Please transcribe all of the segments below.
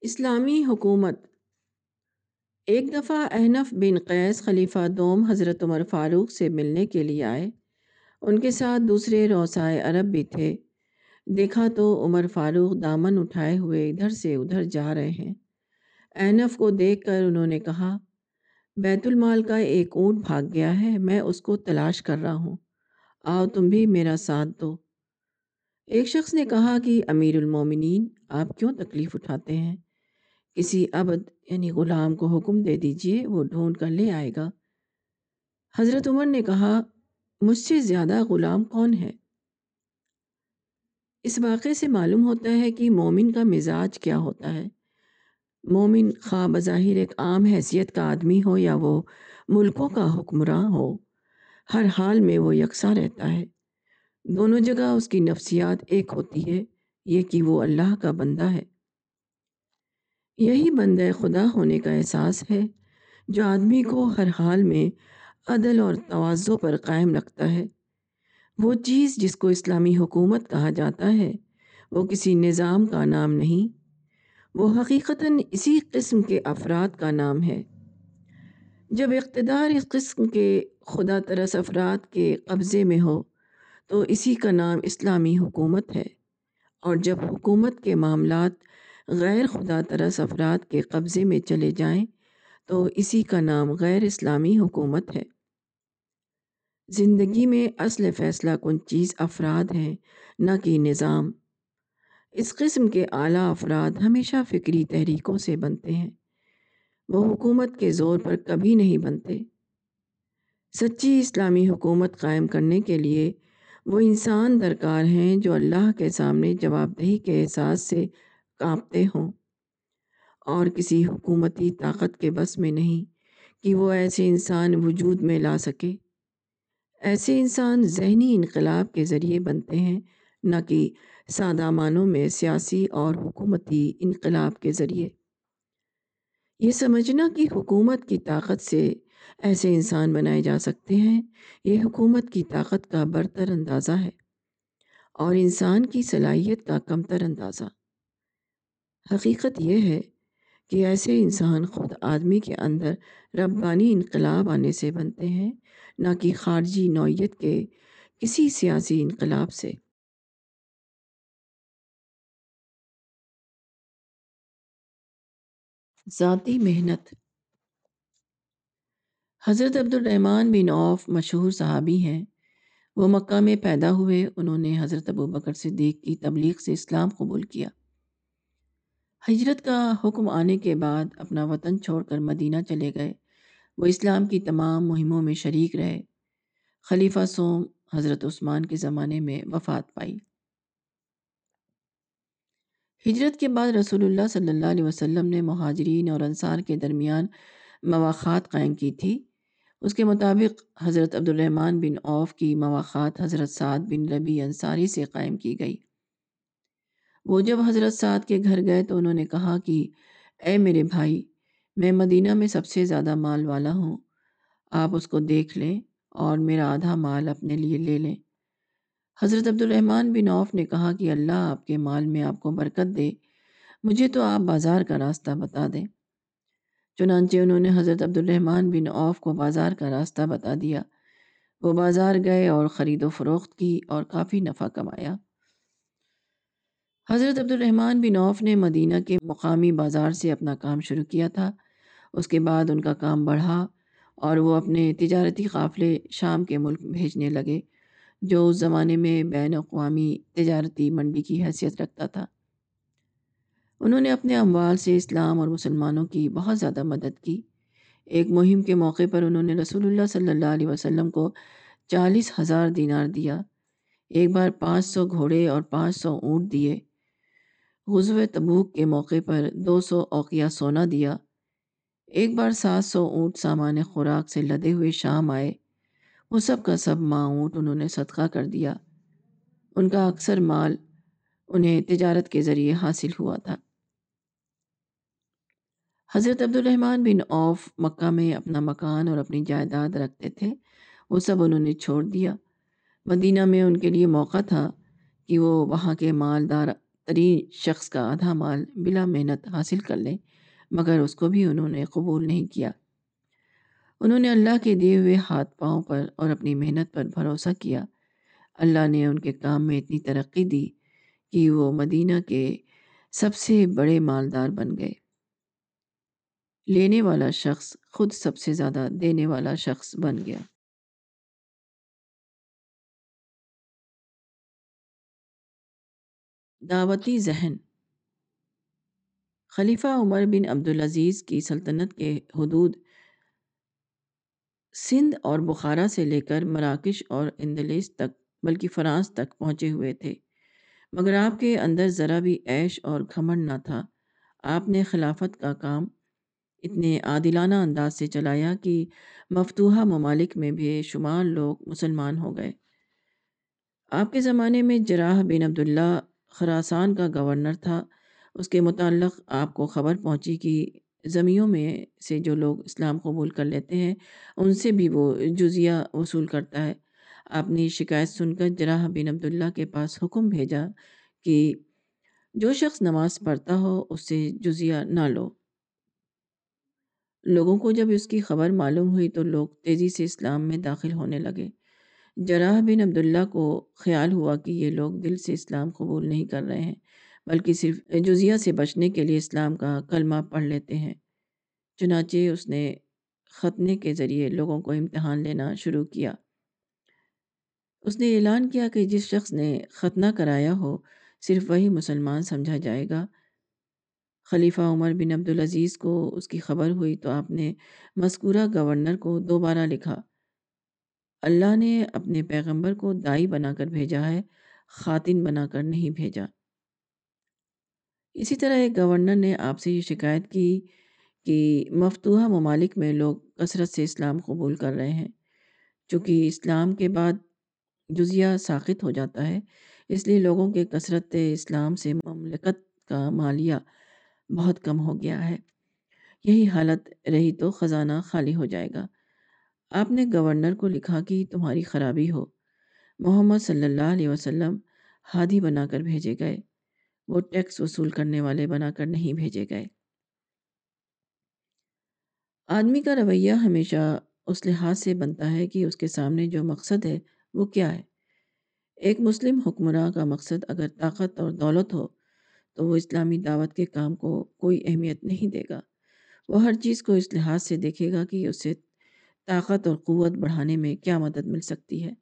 اسلامی حکومت۔ ایک دفعہ احنف بن قیس خلیفہ دوم حضرت عمر فاروق سے ملنے کے لیے آئے۔ ان کے ساتھ دوسرے روسائے عرب بھی تھے۔ دیکھا تو عمر فاروق دامن اٹھائے ہوئے ادھر سے ادھر جا رہے ہیں۔ احنف کو دیکھ کر انہوں نے کہا، بیت المال کا ایک اونٹ بھاگ گیا ہے، میں اس کو تلاش کر رہا ہوں۔ آؤ، تم بھی میرا ساتھ دو ایک شخص نے کہا کہ، امیر المومنین، آپ کیوں تکلیف اٹھاتے ہیں؟ کسی عبد یعنی غلام کو حکم دے دیجیے، وہ ڈھونڈ کر لے آئے گا۔ حضرت عمر نے کہا، مجھ سے زیادہ غلام کون ہے؟ اس واقعے سے معلوم ہوتا ہے کہ مومن کا مزاج کیا ہوتا ہے۔ مومن خواہ بظاہر ایک عام حیثیت کا آدمی ہو یا وہ ملکوں کا حکمراں ہو، ہر حال میں وہ یکساں رہتا ہے۔ دونوں جگہ اس کی نفسیات ایک ہوتی ہے، یہ کہ وہ اللہ کا بندہ ہے۔ یہی بندہ خدا ہونے کا احساس ہے جو آدمی کو ہر حال میں عدل اور توازوں پر قائم رکھتا ہے۔ وہ چیز جس کو اسلامی حکومت کہا جاتا ہے، وہ کسی نظام کا نام نہیں، وہ حقیقتاً اسی قسم کے افراد کا نام ہے۔ جب اقتدار اس قسم کے خدا ترس افراد کے قبضے میں ہو، تو اسی کا نام اسلامی حکومت ہے۔ اور جب حکومت کے معاملات غیر خدا ترس افراد کے قبضے میں چلے جائیں تو اسی کا نام غیر اسلامی حکومت ہے۔ زندگی میں اصل فیصلہ کن چیز افراد ہیں، نہ کہ نظام۔ اس قسم کے اعلیٰ افراد ہمیشہ فکری تحریکوں سے بنتے ہیں۔ وہ حکومت کے زور پر کبھی نہیں بنتے۔ سچی اسلامی حکومت قائم کرنے کے لیے وہ انسان درکار ہیں جو اللہ کے سامنے جواب دہی کے احساس سے کانپتے ہوں۔ اور کسی حکومتی طاقت کے بس میں نہیں کہ وہ ایسے انسان وجود میں لا سکے۔ ایسے انسان ذہنی انقلاب کے ذریعے بنتے ہیں، نہ کہ سادہ معنوں میں سیاسی اور حکومتی انقلاب کے ذریعے۔ یہ سمجھنا کہ حکومت کی طاقت سے ایسے انسان بنائے جا سکتے ہیں، یہ حکومت کی طاقت کا برتر اندازہ ہے۔ اور انسان کی صلاحیت کا کمتر اندازہ۔ حقیقت یہ ہے کہ ایسے انسان خود آدمی کے اندر ربانی انقلاب آنے سے بنتے ہیں، نہ کہ خارجی نوعیت کے کسی سیاسی انقلاب سے۔ ذاتی محنت۔ حضرت عبد الرحمن بن عوف مشہور صحابی ہیں۔ وہ مکہ میں پیدا ہوئے، انہوں نے حضرت ابو بکر صدیق کی تبلیغ سے اسلام قبول کیا۔ ہجرت کا حکم آنے کے بعد اپنا وطن چھوڑ کر مدینہ چلے گئے۔ وہ اسلام کی تمام مہموں میں شریک رہے۔ خلیفہ سوم حضرت عثمان کے زمانے میں وفات پائی۔ ہجرت کے بعد رسول اللہ صلی اللہ علیہ وسلم نے مہاجرین اور انصار کے درمیان مواخات قائم کی تھی۔ اس کے مطابق حضرت عبد الرحمن بن عوف کی مواخات حضرت سعد بن ربی انصاری سے قائم کی گئی۔ وہ جب حضرت سعد کے گھر گئے تو انہوں نے کہا کہ اے میرے بھائی، میں مدینہ میں سب سے زیادہ مال والا ہوں۔ آپ اس کو دیکھ لیں اور میرا آدھا مال اپنے لیے لے لیں۔ حضرت عبد الرحمن بن عوف نے کہا کہ اللہ آپ کے مال میں آپ کو برکت دے، مجھے تو آپ بازار کا راستہ بتا دیں۔ چنانچہ انہوں نے حضرت عبد الرحمن بن عوف کو بازار کا راستہ بتا دیا۔ وہ بازار گئے اور خرید و فروخت کی اور کافی نفع کمایا۔ حضرت عبد الرحمن بن عوف نے مدینہ کے مقامی بازار سے اپنا کام شروع کیا تھا۔ اس کے بعد ان کا کام بڑھا اور وہ اپنے تجارتی قافلے شام کے ملک بھیجنے لگے، جو اس زمانے میں بین اقوامی تجارتی منڈی کی حیثیت رکھتا تھا۔ انہوں نے اپنے اموال سے اسلام اور مسلمانوں کی بہت زیادہ مدد کی۔ ایک مہم کے موقع پر انہوں نے رسول اللہ صلی اللہ علیہ وسلم کو چالیس ہزار دینار دیا۔ ایک بار پانچ سو گھوڑے اور پانچ سو اونٹ دیے۔ غزو تبوک کے موقع پر دو سو اوقیہ سونا دیا۔ ایک بار سات سو اونٹ سامان خوراک سے لدے ہوئے شام آئے۔ وہ سب کا سب ماں اونٹ انہوں نے صدقہ کر دیا۔ ان کا اکثر مال انہیں تجارت کے ذریعے حاصل ہوا تھا۔ حضرت عبد الرحمن بن عوف مکہ میں اپنا مکان اور اپنی جائیداد رکھتے تھے۔ وہ سب انہوں نے چھوڑ دیا۔ مدینہ میں ان کے لیے موقع تھا کہ وہ وہاں کے مالدار ترین شخص کا آدھا مال بلا محنت حاصل کر لیں مگر اس کو بھی انہوں نے قبول نہیں کیا۔ انہوں نے اللہ کے دیے ہوئے ہاتھ پاؤں پر اور اپنی محنت پر بھروسہ کیا۔ اللہ نے ان کے کام میں اتنی ترقی دی کہ وہ مدینہ کے سب سے بڑے مالدار بن گئے۔ لینے والا شخص خود سب سے زیادہ دینے والا شخص بن گیا۔ دعوتی ذہن۔ خلیفہ عمر بن عبدالعزیز کی سلطنت کے حدود سندھ اور بخارا سے لے کر مراکش اور اندلیس تک، بلکہ فرانس تک پہنچے ہوئے تھے۔ مگر آپ کے اندر ذرا بھی عیش اور گھمنڈ نہ تھا۔ آپ نے خلافت کا کام اتنے عادلانہ انداز سے چلایا کہ مفتوحہ ممالک میں بھی شمار لوگ مسلمان ہو گئے۔ آپ کے زمانے میں جراح بن عبداللہ خراسان کا گورنر تھا۔ اس کے متعلق آپ کو خبر پہنچی کہ زمیوں میں سے جو لوگ اسلام قبول کر لیتے ہیں، ان سے بھی وہ جزیہ وصول کرتا ہے۔ آپ نے شکایت سن کر جراح بن عبداللہ کے پاس حکم بھیجا کہ جو شخص نماز پڑھتا ہو، اس سے جزیہ نہ لو۔ لوگوں کو جب اس کی خبر معلوم ہوئی تو لوگ تیزی سے اسلام میں داخل ہونے لگے۔ جراح بن عبداللہ کو خیال ہوا کہ یہ لوگ دل سے اسلام قبول نہیں کر رہے ہیں، بلکہ صرف جزیہ سے بچنے کے لیے اسلام کا کلمہ پڑھ لیتے ہیں۔ چنانچہ اس نے ختنے کے ذریعے لوگوں کو امتحان لینا شروع کیا۔ اس نے اعلان کیا کہ جس شخص نے ختنہ کرایا ہو، صرف وہی مسلمان سمجھا جائے گا۔ خلیفہ عمر بن عبدالعزیز کو اس کی خبر ہوئی تو آپ نے مذکورہ گورنر کو دوبارہ لکھا۔ اللہ نے اپنے پیغمبر کو دائی بنا کر بھیجا ہے خاتن بنا کر نہیں بھیجا۔ اسی طرح ایک گورنر نے آپ سے یہ شکایت کی کہ مفتوحہ ممالک میں لوگ کثرت سے اسلام قبول کر رہے ہیں، چونکہ اسلام کے بعد جزیہ ساخت ہو جاتا ہے۔ اس لیے لوگوں کے کثرت اسلام سے مملکت کا مالیہ بہت کم ہو گیا ہے۔ یہی حالت رہی تو خزانہ خالی ہو جائے گا۔ آپ نے گورنر کو لکھا کہ تمہاری خرابی ہو۔ محمد صلی اللہ علیہ وسلم ہادی بنا کر بھیجے گئے۔ وہ ٹیکس وصول کرنے والے بنا کر نہیں بھیجے گئے۔ آدمی کا رویہ ہمیشہ اس لحاظ سے بنتا ہے کہ اس کے سامنے جو مقصد ہے وہ کیا ہے۔ ایک مسلم حکمراں کا مقصد اگر طاقت اور دولت ہو تو وہ اسلامی دعوت کے کام کو کوئی اہمیت نہیں دے گا۔ وہ ہر چیز کو اس لحاظ سے دیکھے گا کہ اسے طاقت اور قوت بڑھانے میں کیا مدد مل سکتی ہے؟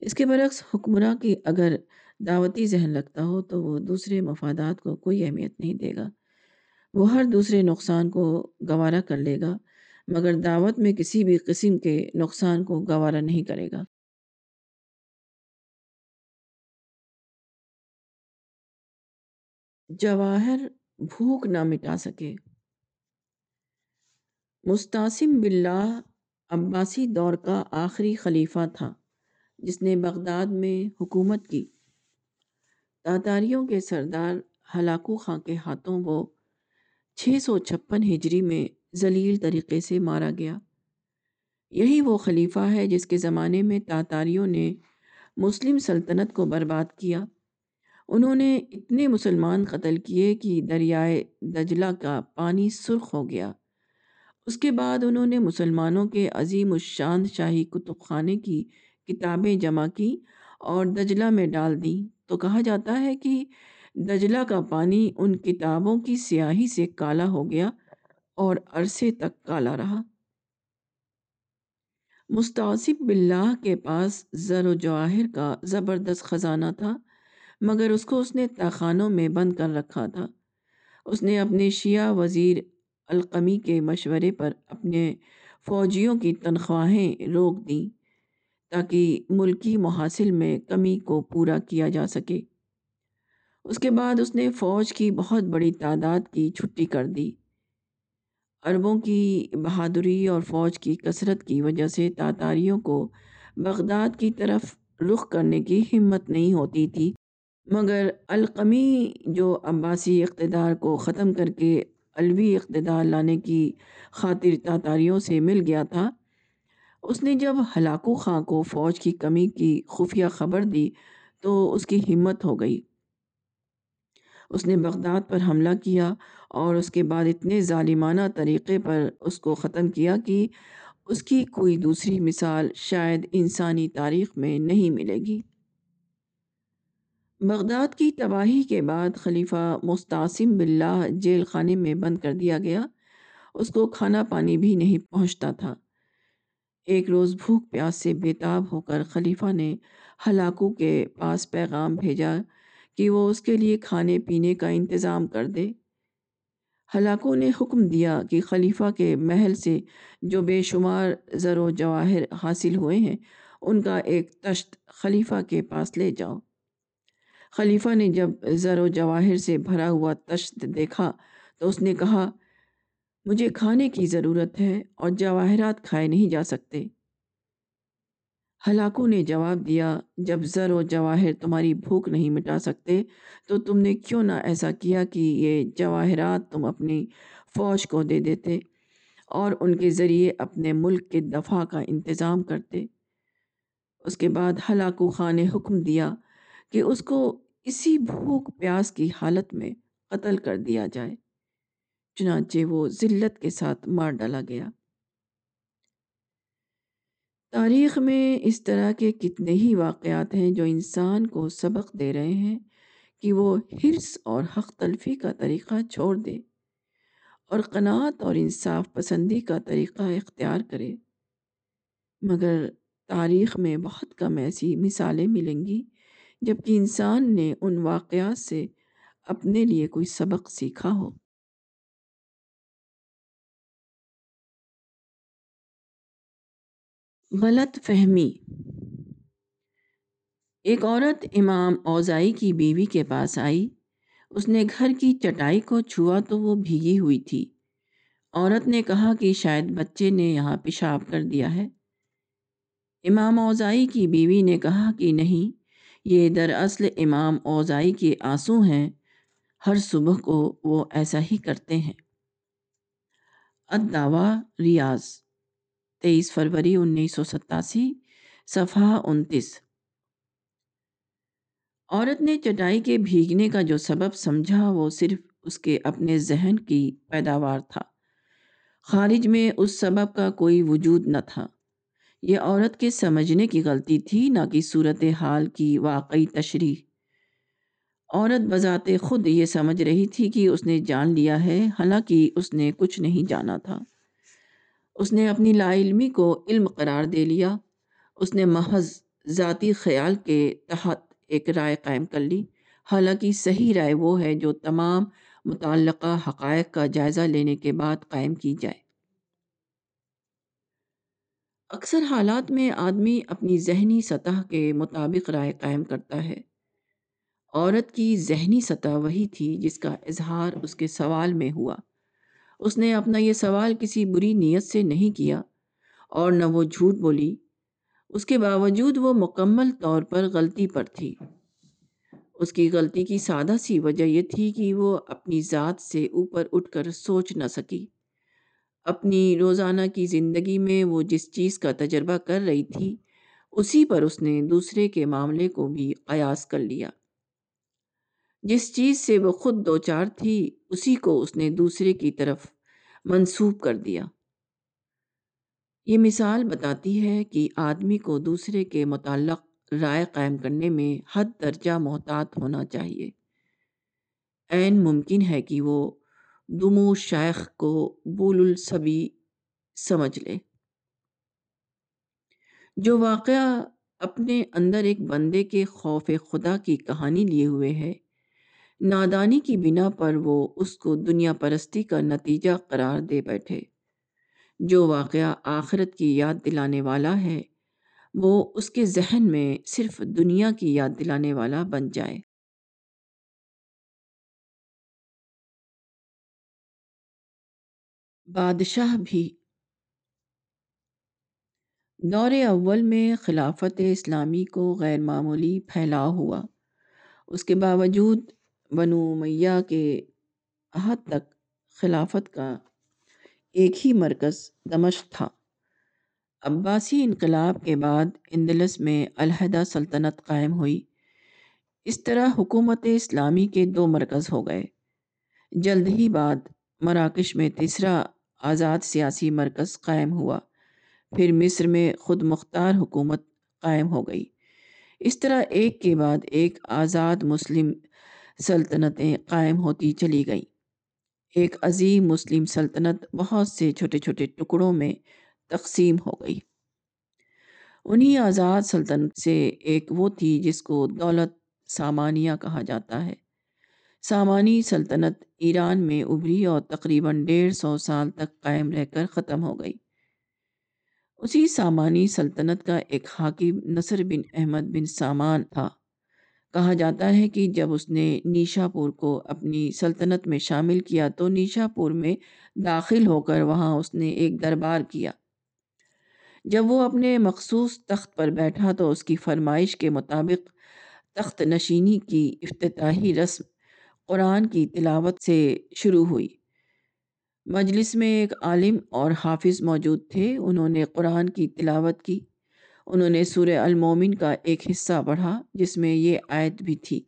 اس کے برعکس، حکمراں کی اگر دعوتی ذہن لگتا ہو تو وہ دوسرے مفادات کو کوئی اہمیت نہیں دے گا۔ وہ ہر دوسرے نقصان کو گوارا کر لے گا، مگر دعوت میں کسی بھی قسم کے نقصان کو گوارا نہیں کرے گا۔ جواہر بھوک نہ مٹا سکے۔ مستعصم باللہ عباسی دور کا آخری خلیفہ تھا، جس نے بغداد میں حکومت کی۔ تاتاریوں کے سردار ہلاکو خاں کے ہاتھوں وہ چھ سو چھپن ہجری میں ذلیل طریقے سے مارا گیا۔ یہی وہ خلیفہ ہے جس کے زمانے میں تاتاریوں نے مسلم سلطنت کو برباد کیا۔ انہوں نے اتنے مسلمان قتل کیے کہ دریائے دجلہ کا پانی سرخ ہو گیا۔ اس کے بعد انہوں نے مسلمانوں کے عظیم الشان شاہی کتب خانے کی کتابیں جمع کی اور دجلہ میں ڈال دیں۔ تو کہا جاتا ہے کہ دجلہ کا پانی ان کتابوں کی سیاہی سے کالا ہو گیا اور عرصے تک کالا رہا۔ مستعصب باللہ کے پاس زر و جواہر کا زبردست خزانہ تھا، مگر اس کو اس نے تاخانوں میں بند کر رکھا تھا۔ اس نے اپنے شیعہ وزیر القمی کے مشورے پر اپنے فوجیوں کی تنخواہیں روک دیں تاکہ ملکی محاصل میں کمی کو پورا کیا جا سکے۔ اس کے بعد اس نے فوج کی بہت بڑی تعداد کی چھٹی کر دی۔ عربوں کی بہادری اور فوج کی کثرت کی وجہ سے تاتاریوں کو بغداد کی طرف رخ کرنے کی ہمت نہیں ہوتی تھی، مگر القمی جو عباسی اقتدار کو ختم کر کے علوی اقتدار لانے کی خاطر تاتاریوں سے مل گیا تھا۔ اس نے جب ہلاکو خاں کو فوج کی کمی کی خفیہ خبر دی تو اس کی ہمت ہو گئی۔ اس نے بغداد پر حملہ کیا اور اس کے بعد اتنے ظالمانہ طریقے پر اس کو ختم کیا کہ اس کی کوئی دوسری مثال شاید انسانی تاریخ میں نہیں ملے گی۔ بغداد کی تباہی کے بعد خلیفہ مستعصم باللہ جیل خانے میں بند کر دیا گیا۔ اس کو کھانا پانی بھی نہیں پہنچتا تھا۔ ایک روز بھوک پیاس سے بیتاب ہو کر خلیفہ نے ہلاکو کے پاس پیغام بھیجا کہ وہ اس کے لیے کھانے پینے کا انتظام کر دے۔ ہلاکو نے حکم دیا کہ خلیفہ کے محل سے جو بے شمار زر و جواہر حاصل ہوئے ہیں، ان کا ایک تشت خلیفہ کے پاس لے جاؤ۔ خلیفہ نے جب زر و جواہر سے بھرا ہوا تشت دیکھا تو اس نے کہا، مجھے کھانے کی ضرورت ہے اور جواہرات کھائے نہیں جا سکتے۔ ہلاکو نے جواب دیا، جب زر و جواہر تمہاری بھوک نہیں مٹا سکتے تو تم نے کیوں نہ ایسا کیا کہ یہ جواہرات تم اپنی فوج کو دے دیتے اور ان کے ذریعے اپنے ملک کے دفاع کا انتظام کرتے۔ اس کے بعد ہلاکو خان نے حکم دیا کہ اس کو اسی بھوک پیاس کی حالت میں قتل کر دیا جائے۔ چنانچہ وہ ذلت کے ساتھ مار ڈالا گیا۔ تاریخ میں اس طرح کے کتنے ہی واقعات ہیں جو انسان کو سبق دے رہے ہیں کہ وہ حرص اور حق تلفی کا طریقہ چھوڑ دے اور قناعت اور انصاف پسندی کا طریقہ اختیار کرے۔ مگر تاریخ میں بہت کم ایسی مثالیں ملیں گی جبکہ انسان نے ان واقعات سے اپنے لیے کوئی سبق سیکھا ہو۔ غلط فہمی۔ ایک عورت امام اوزائی کی بیوی کے پاس آئی۔ اس نے گھر کی چٹائی کو چھوا تو وہ بھیگی ہوئی تھی۔ عورت نے کہا کہ شاید بچے نے یہاں پیشاب کر دیا ہے۔ امام اوزائی کی بیوی نے کہا کہ نہیں یہ دراصل امام اوزائی کے آنسو ہیں، ہر صبح کو وہ ایسا ہی کرتے ہیں۔ الدعوی ریاض، تیئیس فروری انیس سو ستاسی، صفحہ انتیس۔ عورت نے چٹائی کے بھیگنے کا جو سبب سمجھا، وہ صرف اس کے اپنے ذہن کی پیداوار تھا۔ خارج میں اس سبب کا کوئی وجود نہ تھا۔ یہ عورت کے سمجھنے کی غلطی تھی، نہ کہ صورت حال کی واقعی تشریح۔ عورت بذات خود یہ سمجھ رہی تھی کہ اس نے جان لیا ہے، حالانکہ اس نے کچھ نہیں جانا تھا۔ اس نے اپنی لا علمی کو علم قرار دے لیا۔ اس نے محض ذاتی خیال کے تحت ایک رائے قائم کر لی۔ حالانکہ صحیح رائے وہ ہے جو تمام متعلقہ حقائق کا جائزہ لینے کے بعد قائم کی جائے۔ اکثر حالات میں آدمی اپنی ذہنی سطح کے مطابق رائے قائم کرتا ہے۔ عورت کی ذہنی سطح وہی تھی جس کا اظہار اس کے سوال میں ہوا۔ اس نے اپنا یہ سوال کسی بری نیت سے نہیں کیا اور نہ وہ جھوٹ بولی۔ اس کے باوجود وہ مکمل طور پر غلطی پر تھی۔ اس کی غلطی کی سادہ سی وجہ یہ تھی کہ وہ اپنی ذات سے اوپر اٹھ کر سوچ نہ سکی۔ اپنی روزانہ کی زندگی میں وہ جس چیز کا تجربہ کر رہی تھی، اسی پر اس نے دوسرے کے معاملے کو بھی قیاس کر لیا۔ جس چیز سے وہ خود دو چار تھی، اسی کو اس نے دوسرے کی طرف منسوب کر دیا۔ یہ مثال بتاتی ہے کہ آدمی کو دوسرے کے متعلق رائے قائم کرنے میں حد درجہ محتاط ہونا چاہیے۔ عین ممکن ہے کہ وہ دمو شیخ کو بول الصبی سمجھ لے۔ جو واقعہ اپنے اندر ایک بندے کے خوف خدا کی کہانی لیے ہوئے ہے، نادانی کی بنا پر وہ اس کو دنیا پرستی کا نتیجہ قرار دے بیٹھے۔ جو واقعہ آخرت کی یاد دلانے والا ہے، وہ اس کے ذہن میں صرف دنیا کی یاد دلانے والا بن جائے۔ بادشاہ بھی۔ دور اول میں خلافت اسلامی کو غیر معمولی پھیلاؤ ہوا۔ اس کے باوجود بنو میاں کے حد تک خلافت کا ایک ہی مرکز دمشق تھا۔ عباسی انقلاب کے بعد اندلس میں علیحدہ سلطنت قائم ہوئی۔ اس طرح حکومت اسلامی کے دو مرکز ہو گئے۔ جلد ہی بعد مراکش میں تیسرا آزاد سیاسی مرکز قائم ہوا۔ پھر مصر میں خود مختار حکومت قائم ہو گئی۔ اس طرح ایک کے بعد ایک آزاد مسلم سلطنتیں قائم ہوتی چلی گئیں۔ ایک عظیم مسلم سلطنت بہت سے چھوٹے چھوٹے ٹکڑوں میں تقسیم ہو گئی۔ انہی آزاد سلطنت سے ایک وہ تھی جس کو دولت سامانیہ کہا جاتا ہے۔ سامانی سلطنت ایران میں ابری اور تقریباً ڈیڑھ سو سال تک قائم رہ کر ختم ہو گئی۔ اسی سامانی سلطنت کا ایک حاکم نصر بن احمد بن سامان تھا۔ کہا جاتا ہے کہ جب اس نے نیشا پور کو اپنی سلطنت میں شامل کیا تو نیشا پور میں داخل ہو کر وہاں اس نے ایک دربار کیا۔ جب وہ اپنے مخصوص تخت پر بیٹھا تو اس کی فرمائش کے مطابق تخت نشینی کی افتتاحی رسم قرآن کی تلاوت سے شروع ہوئی۔ مجلس میں ایک عالم اور حافظ موجود تھے۔ انہوں نے قرآن کی تلاوت کی۔ انہوں نے سورہ المومن کا ایک حصہ پڑھا، جس میں یہ آیت بھی تھی۔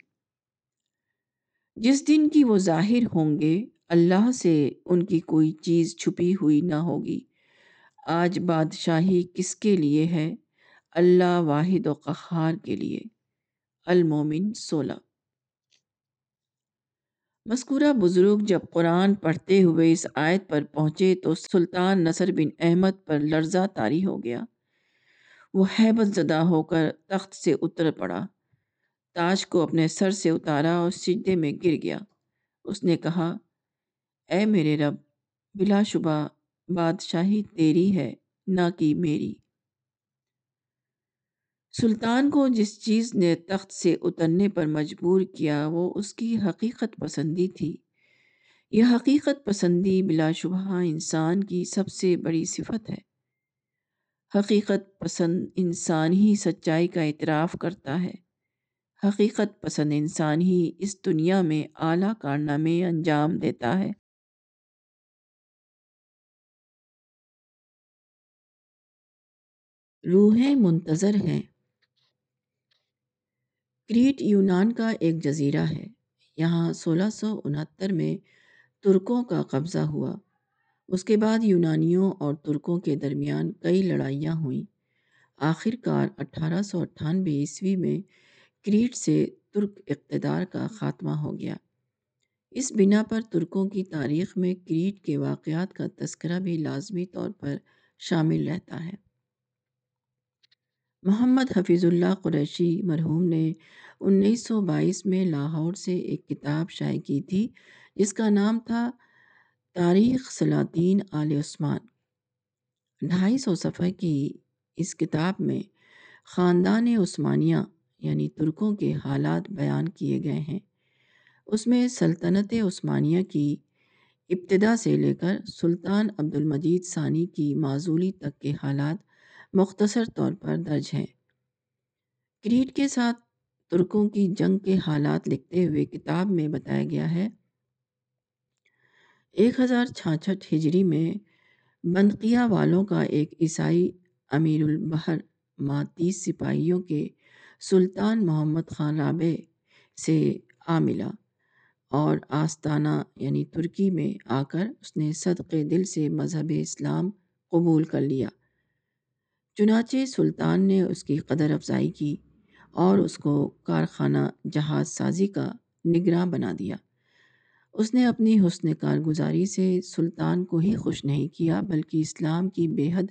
جس دن کی وہ ظاہر ہوں گے، اللہ سے ان کی کوئی چیز چھپی ہوئی نہ ہوگی۔ آج بادشاہی کس کے لیے ہے؟ اللہ واحد و قہار کے لیے۔ المومن سولہ۔ مذکورہ بزرگ جب قرآن پڑھتے ہوئے اس آیت پر پہنچے تو سلطان نصر بن احمد پر لرزہ تاری ہو گیا۔ وہ حیبت زدہ ہو کر تخت سے اتر پڑا۔ تاج کو اپنے سر سے اتارا اور سجدے میں گر گیا۔ اس نے کہا، اے میرے رب، بلا شبہ بادشاہی تیری ہے، نہ کہ میری۔ سلطان کو جس چیز نے تخت سے اترنے پر مجبور کیا، وہ اس کی حقیقت پسندی تھی۔ یہ حقیقت پسندی بلا شبہ انسان کی سب سے بڑی صفت ہے۔ حقیقت پسند انسان ہی سچائی کا اعتراف کرتا ہے۔ حقیقت پسند انسان ہی اس دنیا میں اعلیٰ کارنامے انجام دیتا ہے۔ روحیں منتظر ہیں۔ کریٹ یونان کا ایک جزیرہ ہے۔ یہاں سولہ سو انہتر میں ترکوں کا قبضہ ہوا۔ اس کے بعد یونانیوں اور ترکوں کے درمیان کئی لڑائیاں ہوئیں۔ آخر کار اٹھارہ سو اٹھانوے عیسوی میں کریٹ سے ترک اقتدار کا خاتمہ ہو گیا۔ اس بنا پر ترکوں کی تاریخ میں کریٹ کے واقعات کا تذکرہ بھی لازمی طور پر شامل رہتا ہے۔ محمد حفیظ اللہ قریشی مرحوم نے انیس سو بائیس میں لاہور سے ایک کتاب شائع کی تھی، جس کا نام تھا تاریخ سلاطین آل عثمان۔ ڈھائی سو صفحے کی اس کتاب میں خاندان عثمانیہ یعنی ترکوں کے حالات بیان کیے گئے ہیں۔ اس میں سلطنت عثمانیہ کی ابتدا سے لے کر سلطان عبد المجید ثانی کی معزولی تک کے حالات مختصر طور پر درج ہیں۔ کریٹ کے ساتھ ترکوں کی جنگ کے حالات لکھتے ہوئے کتاب میں بتایا گیا ہے، ایک ہزار چھاچھٹ ہجری میں بندقیہ والوں کا ایک عیسائی امیر البحر ماتیس سپاہیوں کے سلطان محمد خان رابع سے آ ملا اور آستانہ یعنی ترکی میں آ کر اس نے صدق دل سے مذہب اسلام قبول کر لیا۔ چنانچہ سلطان نے اس کی قدر افزائی کی اور اس کو کارخانہ جہاز سازی کا نگراں بنا دیا۔ اس نے اپنی حسن کارگزاری سے سلطان کو ہی خوش نہیں کیا، بلکہ اسلام کی بے حد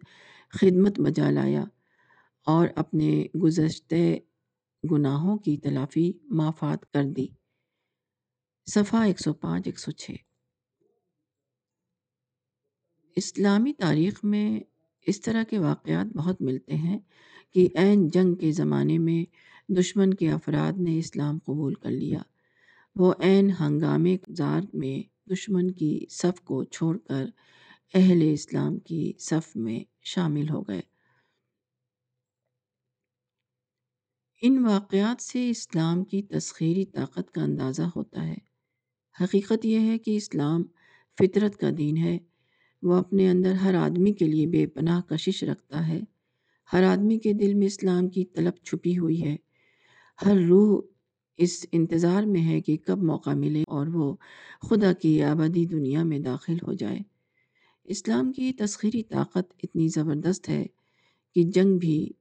خدمت بجا لایا اور اپنے گزشتہ گناہوں کی تلافی مافات کر دی۔ صفحہ ایک سو پانچ، ایک سو چھ۔ اسلامی تاریخ میں اس طرح کے واقعات بہت ملتے ہیں کہ عین جنگ کے زمانے میں دشمن کے افراد نے اسلام قبول کر لیا۔ وہ عین ہنگامے زار میں دشمن کی صف کو چھوڑ کر اہل اسلام کی صف میں شامل ہو گئے۔ ان واقعات سے اسلام کی تسخیری طاقت کا اندازہ ہوتا ہے۔ حقیقت یہ ہے کہ اسلام فطرت کا دین ہے۔ وہ اپنے اندر ہر آدمی کے لیے بے پناہ کشش رکھتا ہے۔ ہر آدمی کے دل میں اسلام کی طلب چھپی ہوئی ہے۔ ہر روح اس انتظار میں ہے کہ کب موقع ملے اور وہ خدا کی آبادی دنیا میں داخل ہو جائے۔ اسلام کی تسخیری طاقت اتنی زبردست ہے کہ جنگ بھی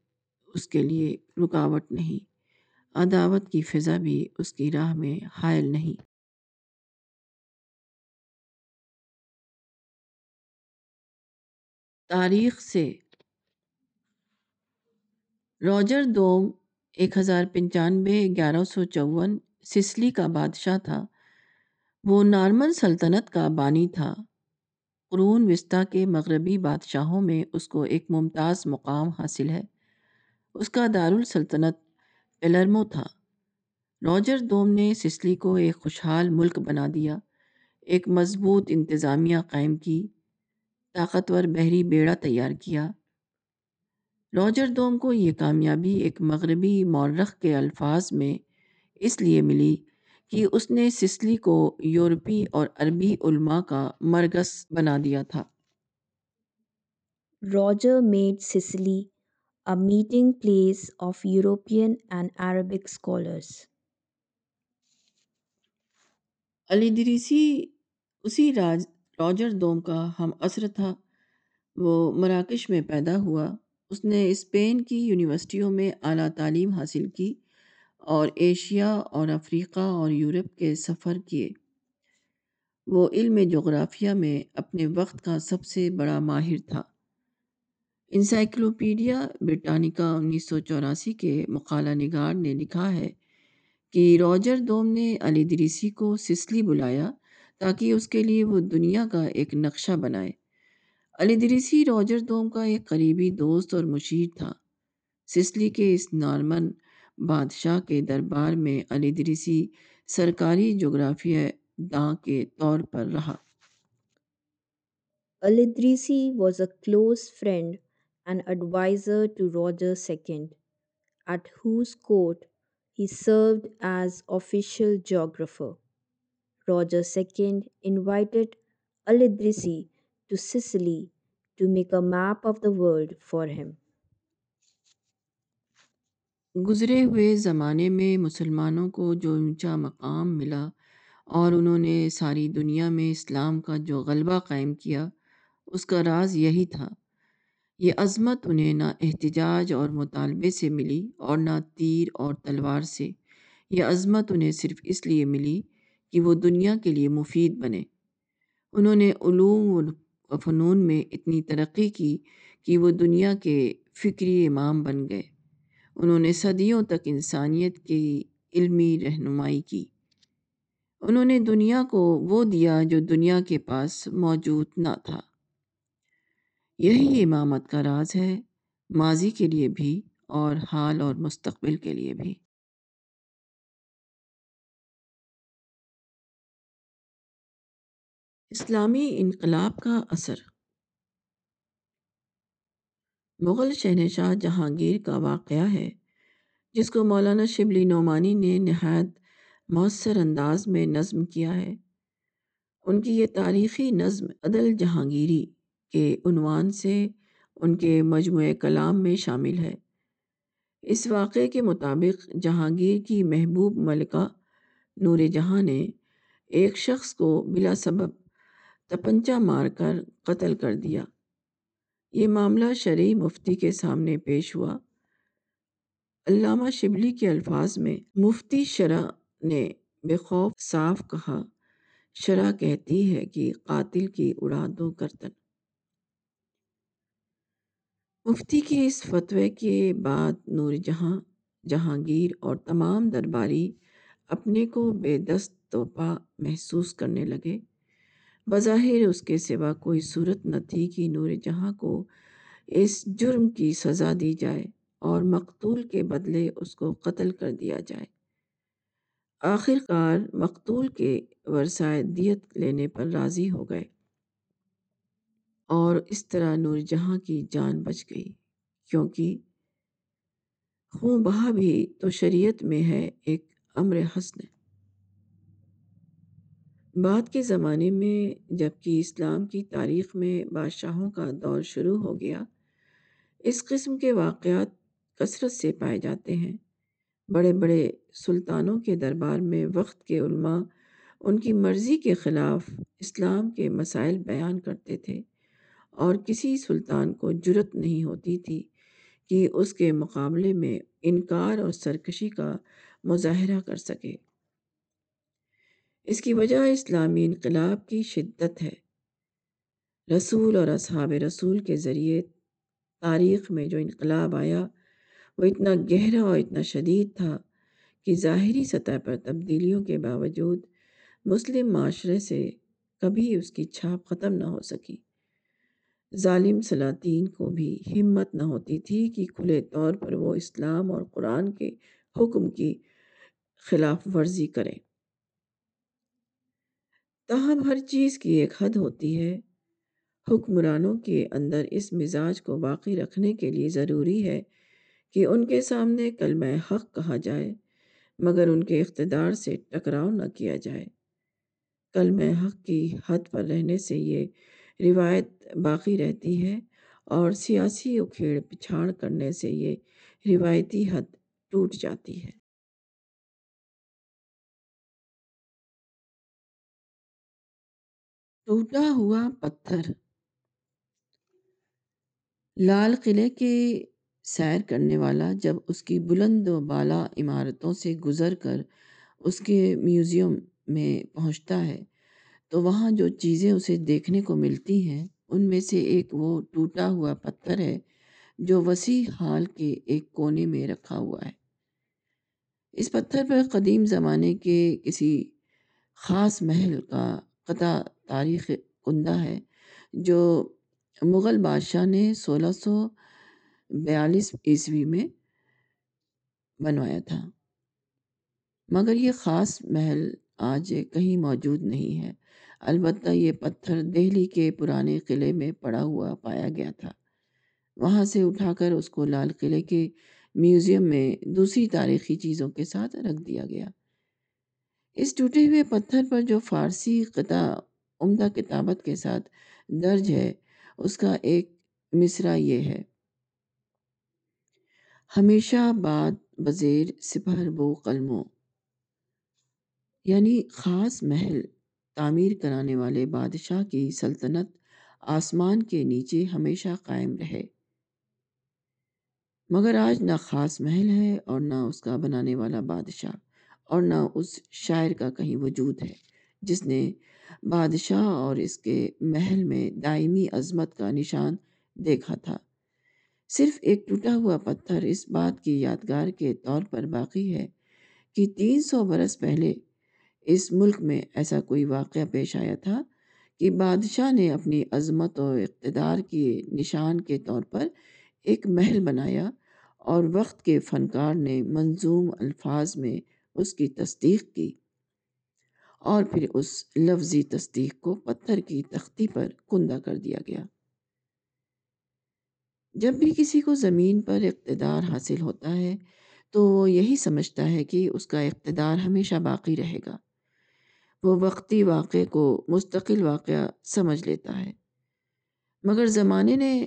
اس کے لیے رکاوٹ نہیں، عداوت کی فضا بھی اس کی راہ میں حائل نہیں۔ تاریخ سے۔ روجر دوم، ایک ہزار پنچانوے، گیارہ سو چون، سسلی کا بادشاہ تھا۔ وہ نارمن سلطنت کا بانی تھا۔ قرون وسطی کے مغربی بادشاہوں میں اس کو ایک ممتاز مقام حاصل ہے۔ اس کا دارالسلطنت پیلرمو تھا۔ روجر دوم نے سسلی کو ایک خوشحال ملک بنا دیا، ایک مضبوط انتظامیہ قائم کی۔ طاقتور بحری بیڑا تیار کیا روجر دوم کو یہ کامیابی ایک مغربی مورخ کے الفاظ میں اس لیے ملی کہ اس نے سسلی کو یورپی اور عربی علماء کا مرکز بنا دیا تھا Roger made Sicily a meeting place of European and Arabic scholars. Ali Idrisi اسی راج روجر دوم کا ہم عصر تھا، وہ مراکش میں پیدا ہوا۔ اس نے اسپین کی یونیورسٹیوں میں اعلیٰ تعلیم حاصل کی اور ایشیا اور افریقہ اور یورپ کے سفر کیے۔ وہ علم جغرافیہ میں اپنے وقت کا سب سے بڑا ماہر تھا۔ انسائکلوپیڈیا برٹانیکا انیس سو چوراسی کے مقالہ نگار نے لکھا ہے کہ روجر دوم نے علی دریسی کو سسلی بلایا تاکہ اس کے لیے وہ دنیا کا ایک نقشہ بنائے۔ علی دریسی روجر دوم کا ایک قریبی دوست اور مشیر تھا۔ سسلی کے اس نارمن بادشاہ کے دربار میں علی دریسی سرکاری جغرافیہ داں کے طور پر رہا۔ Al-Idrisi was a close friend and advisor to Roger II, at whose court he served as official. Roger II invited Al-Idrisi to Sicily to make a map of the world for him. گزرے ہوئے زمانے میں مسلمانوں کو جو اونچا مقام ملا اور انہوں نے ساری دنیا میں اسلام کا جو غلبہ قائم کیا، اس کا راز یہی تھا یہ عظمت انہیں نہ احتجاج اور مطالبے سے ملی اور نہ تیر اور تلوار سے یہ عظمت انہیں صرف اس لیے ملی کہ وہ دنیا کے لیے مفید بنے۔ انہوں نے علوم و فنون میں اتنی ترقی کی کہ وہ دنیا کے فکری امام بن گئے۔ انہوں نے صدیوں تک انسانیت کی علمی رہنمائی کی۔ انہوں نے دنیا کو وہ دیا جو دنیا کے پاس موجود نہ تھا۔ یہی امامت کا راز ہے، ماضی کے لیے بھی اور حال اور مستقبل کے لیے بھی۔ اسلامی انقلاب کا اثر۔ مغل شہنشاہ جہانگیر کا واقعہ ہے، جس کو مولانا شبلی نعمانی نے نہایت مؤثر انداز میں نظم کیا ہے۔ ان کی یہ تاریخی نظم عدل جہانگیری کے عنوان سے ان کے مجموعہ کلام میں شامل ہے۔ اس واقعے کے مطابق جہانگیر کی محبوب ملکہ نور جہاں نے ایک شخص کو بلا سبب تپنچہ مار کر قتل کر دیا۔ یہ معاملہ شرعی مفتی کے سامنے پیش ہوا۔ علامہ شبلی کے الفاظ میں مفتی شرع نے بے خوف صاف کہا، شرع کہتی ہے کہ قاتل کی اڑا دو گردن۔ مفتی کے اس فتوے کے بعد نور جہاں، جہانگیر اور تمام درباری اپنے کو بے دست توپا محسوس کرنے لگے۔ بظاہر اس کے سوا کوئی صورت نہ تھی کہ نور جہاں کو اس جرم کی سزا دی جائے اور مقتول کے بدلے اس کو قتل کر دیا جائے۔ آخر کار مقتول کے ورثائے دیت لینے پر راضی ہو گئے اور اس طرح نور جہاں کی جان بچ گئی۔ کیونکہ خون بہا بھی تو شریعت میں ہے ایک امر حسن۔ بعد کے زمانے میں جبکہ اسلام کی تاریخ میں بادشاہوں کا دور شروع ہو گیا، اس قسم کے واقعات کثرت سے پائے جاتے ہیں۔ بڑے بڑے سلطانوں کے دربار میں وقت کے علماء ان کی مرضی کے خلاف اسلام کے مسائل بیان کرتے تھے اور کسی سلطان کو جرت نہیں ہوتی تھی کہ اس کے مقابلے میں انکار اور سرکشی کا مظاہرہ کر سکے۔ اس کی وجہ اسلامی انقلاب کی شدت ہے۔ رسول اور اصحاب رسول کے ذریعے تاریخ میں جو انقلاب آیا، وہ اتنا گہرا اور اتنا شدید تھا کہ ظاہری سطح پر تبدیلیوں کے باوجود مسلم معاشرے سے کبھی اس کی چھاپ ختم نہ ہو سکی۔ ظالم سلاطین کو بھی ہمت نہ ہوتی تھی کہ کھلے طور پر وہ اسلام اور قرآن کے حکم کی خلاف ورزی کریں۔ تاہم، ہر چیز کی ایک حد ہوتی ہے۔ حکمرانوں کے اندر اس مزاج کو باقی رکھنے کے لیے ضروری ہے کہ ان کے سامنے کلمہ حق کہا جائے، مگر ان کے اقتدار سے ٹکراؤ نہ کیا جائے۔ کلمہ حق کی حد پر رہنے سے یہ روایت باقی رہتی ہے اور سیاسی اکھیڑ پچھاڑ کرنے سے یہ روایتی حد ٹوٹ جاتی ہے۔ ٹوٹا ہوا پتھر۔ لال قلعے کے سیر کرنے والا جب اس کی بلند و بالا عمارتوں سے گزر کر اس کے میوزیم میں پہنچتا ہے، تو وہاں جو چیزیں اسے دیکھنے کو ملتی ہیں، ان میں سے ایک وہ ٹوٹا ہوا پتھر ہے جو وسیع حال کے ایک کونے میں رکھا ہوا ہے۔ اس پتھر پر قدیم زمانے کے کسی خاص محل کا قطع تاریخ کندہ ہے، جو مغل بادشاہ نے سولہ سو بیالیس عیسوی میں بنوایا تھا۔ مگر یہ خاص محل آج کہیں موجود نہیں ہے۔ البتہ یہ پتھر دہلی کے پرانے قلعے میں پڑا ہوا پایا گیا تھا۔ وہاں سے اٹھا کر اس کو لال قلعے کے میوزیم میں دوسری تاریخی چیزوں کے ساتھ رکھ دیا گیا۔ اس ٹوٹے ہوئے پتھر پر جو فارسی قطع عمدہ کتابت کے ساتھ درج ہے، اس کا ایک مصرع یہ ہے۔ ہمیشہ بعد بزیر سپہر بو قلموں یعنی خاص محل تعمیر کرانے والے بادشاہ کی سلطنت آسمان کے نیچے ہمیشہ قائم رہے۔ مگر آج نہ خاص محل ہے اور نہ اس کا بنانے والا بادشاہ۔ اور نہ اس شاعر کا کہیں وجود ہے۔ جس نے بادشاہ اور اس کے محل میں دائمی عظمت کا نشان دیکھا تھا۔ صرف ایک ٹوٹا ہوا پتھر اس بات کی یادگار کے طور پر باقی ہے کہ تین سو برس پہلے اس ملک میں ایسا کوئی واقعہ پیش آیا تھا کہ بادشاہ نے اپنی عظمت و اقتدار کے نشان کے طور پر ایک محل بنایا اور وقت کے فنکار نے منظوم الفاظ میں اس کی تصدیق کی اور پھر اس لفظی تصدیق کو پتھر کی تختی پر کندہ کر دیا گیا۔ جب بھی کسی کو زمین پر اقتدار حاصل ہوتا ہے، تو وہ یہی سمجھتا ہے کہ اس کا اقتدار ہمیشہ باقی رہے گا۔ وہ وقتی واقعے کو مستقل واقعہ سمجھ لیتا ہے۔ مگر زمانے نے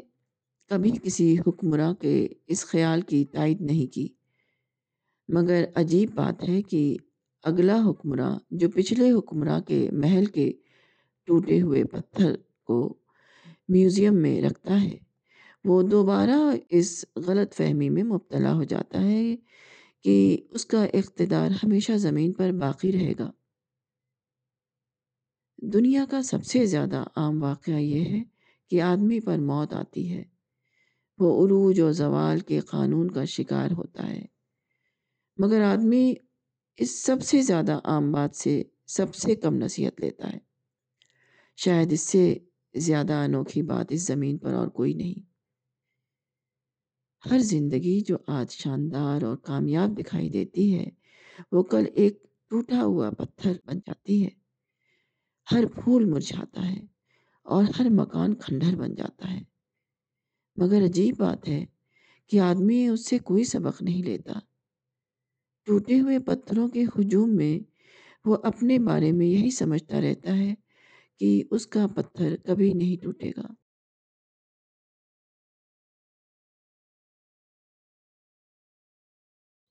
کبھی کسی حکمراں کے اس خیال کی تائید نہیں کی۔ مگر عجیب بات ہے کہ اگلا حکمراں جو پچھلے حکمراں کے محل کے ٹوٹے ہوئے پتھر کو میوزیم میں رکھتا ہے، وہ دوبارہ اس غلط فہمی میں مبتلا ہو جاتا ہے کہ اس کا اقتدار ہمیشہ زمین پر باقی رہے گا۔ دنیا کا سب سے زیادہ عام واقعہ یہ ہے کہ آدمی پر موت آتی ہے، وہ عروج و زوال کے قانون کا شکار ہوتا ہے۔ مگر آدمی اس سب سے زیادہ عام بات سے سب سے کم نصیحت لیتا ہے۔ شاید اس سے زیادہ انوکھی بات اس زمین پر اور کوئی نہیں۔ ہر زندگی جو آج شاندار اور کامیاب دکھائی دیتی ہے، وہ کل ایک ٹوٹا ہوا پتھر بن جاتی ہے۔ ہر پھول مرجھاتا ہے اور ہر مکان کھنڈر بن جاتا ہے۔ مگر عجیب بات ہے کہ آدمی اس سے کوئی سبق نہیں لیتا۔ ٹوٹے ہوئے پتھروں کے ہجوم میں وہ اپنے بارے میں یہی سمجھتا رہتا ہے کہ اس کا پتھر کبھی نہیں ٹوٹے گا۔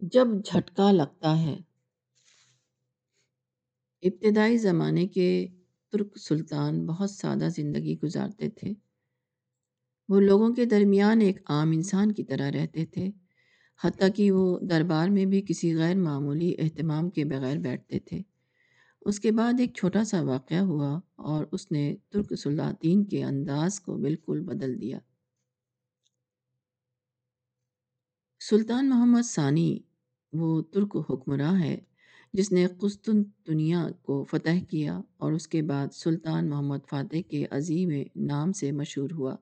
جب جھٹکا لگتا ہے۔ ابتدائی زمانے کے ترک سلطان بہت سادہ زندگی گزارتے تھے۔ وہ لوگوں کے درمیان ایک عام انسان کی طرح رہتے تھے۔ حتیٰ کہ وہ دربار میں بھی کسی غیر معمولی اہتمام کے بغیر بیٹھتے تھے۔ اس کے بعد ایک چھوٹا سا واقعہ ہوا اور اس نے ترک سلاطین کے انداز کو بالکل بدل دیا۔ سلطان محمد ثانی وہ ترک حکمراں ہے جس نے قسطن دنیا کو فتح کیا اور اس کے بعد سلطان محمد فاتح کے عظیم نام سے مشہور ہوا۔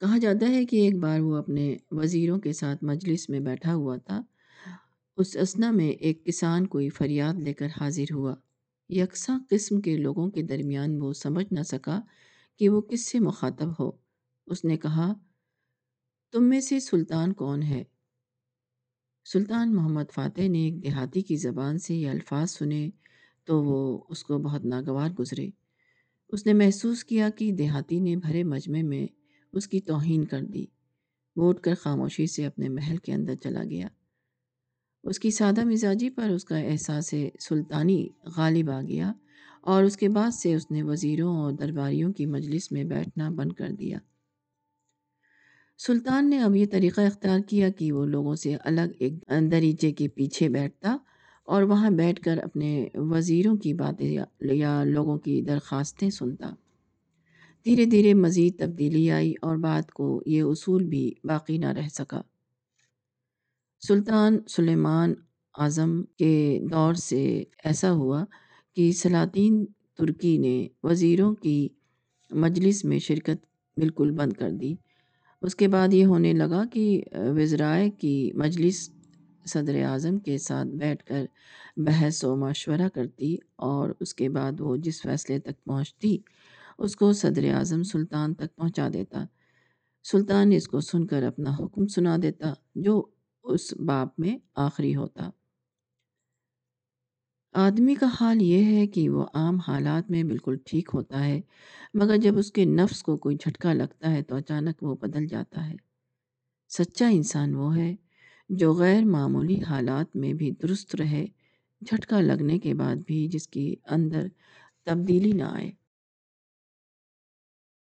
کہا جاتا ہے کہ ایک بار وہ اپنے وزیروں کے ساتھ مجلس میں بیٹھا ہوا تھا۔ اس اسنا میں ایک کسان کوئی فریاد لے کر حاضر ہوا۔ یکساں قسم کے لوگوں کے درمیان وہ سمجھ نہ سکا کہ وہ کس سے مخاطب ہو۔ اس نے کہا، تم میں سے سلطان کون ہے؟ سلطان محمد فاتح نے ایک دیہاتی کی زبان سے یہ الفاظ سنے تو وہ اس کو بہت ناگوار گزرے۔ اس نے محسوس کیا کہ دیہاتی نے بھرے مجمع میں اس کی توہین کر دی۔ وہ اٹھ کر خاموشی سے اپنے محل کے اندر چلا گیا۔ اس کی سادہ مزاجی پر اس کا احساس سلطانی غالب آ گیا اور اس کے بعد سے اس نے وزیروں اور درباریوں کی مجلس میں بیٹھنا بند کر دیا۔ سلطان نے اب یہ طریقہ اختیار کیا کہ وہ لوگوں سے الگ ایک دریچے کے پیچھے بیٹھتا اور وہاں بیٹھ کر اپنے وزیروں کی باتیں یا لوگوں کی درخواستیں سنتا۔ دھیرے دھیرے مزید تبدیلی آئی اور بات کو یہ اصول بھی باقی نہ رہ سکا۔ سلطان سلیمان اعظم کے دور سے ایسا ہوا کہ سلاطین ترکی نے وزیروں کی مجلس میں شرکت بالکل بند کر دی۔ اس کے بعد یہ ہونے لگا کہ وزرائے کی مجلس صدر اعظم کے ساتھ بیٹھ کر بحث و مشورہ کرتی اور اس کے بعد وہ جس فیصلے تک پہنچتی اس کو صدر اعظم سلطان تک پہنچا دیتا۔ سلطان اس کو سن کر اپنا حکم سنا دیتا، جو اس باپ میں آخری ہوتا۔ آدمی کا حال یہ ہے کہ وہ عام حالات میں بالکل ٹھیک ہوتا ہے، مگر جب اس کے نفس کو کوئی جھٹکا لگتا ہے تو اچانک وہ بدل جاتا ہے۔ سچا انسان وہ ہے جو غیر معمولی حالات میں بھی درست رہے، جھٹکا لگنے کے بعد بھی جس کی اندر تبدیلی نہ آئے۔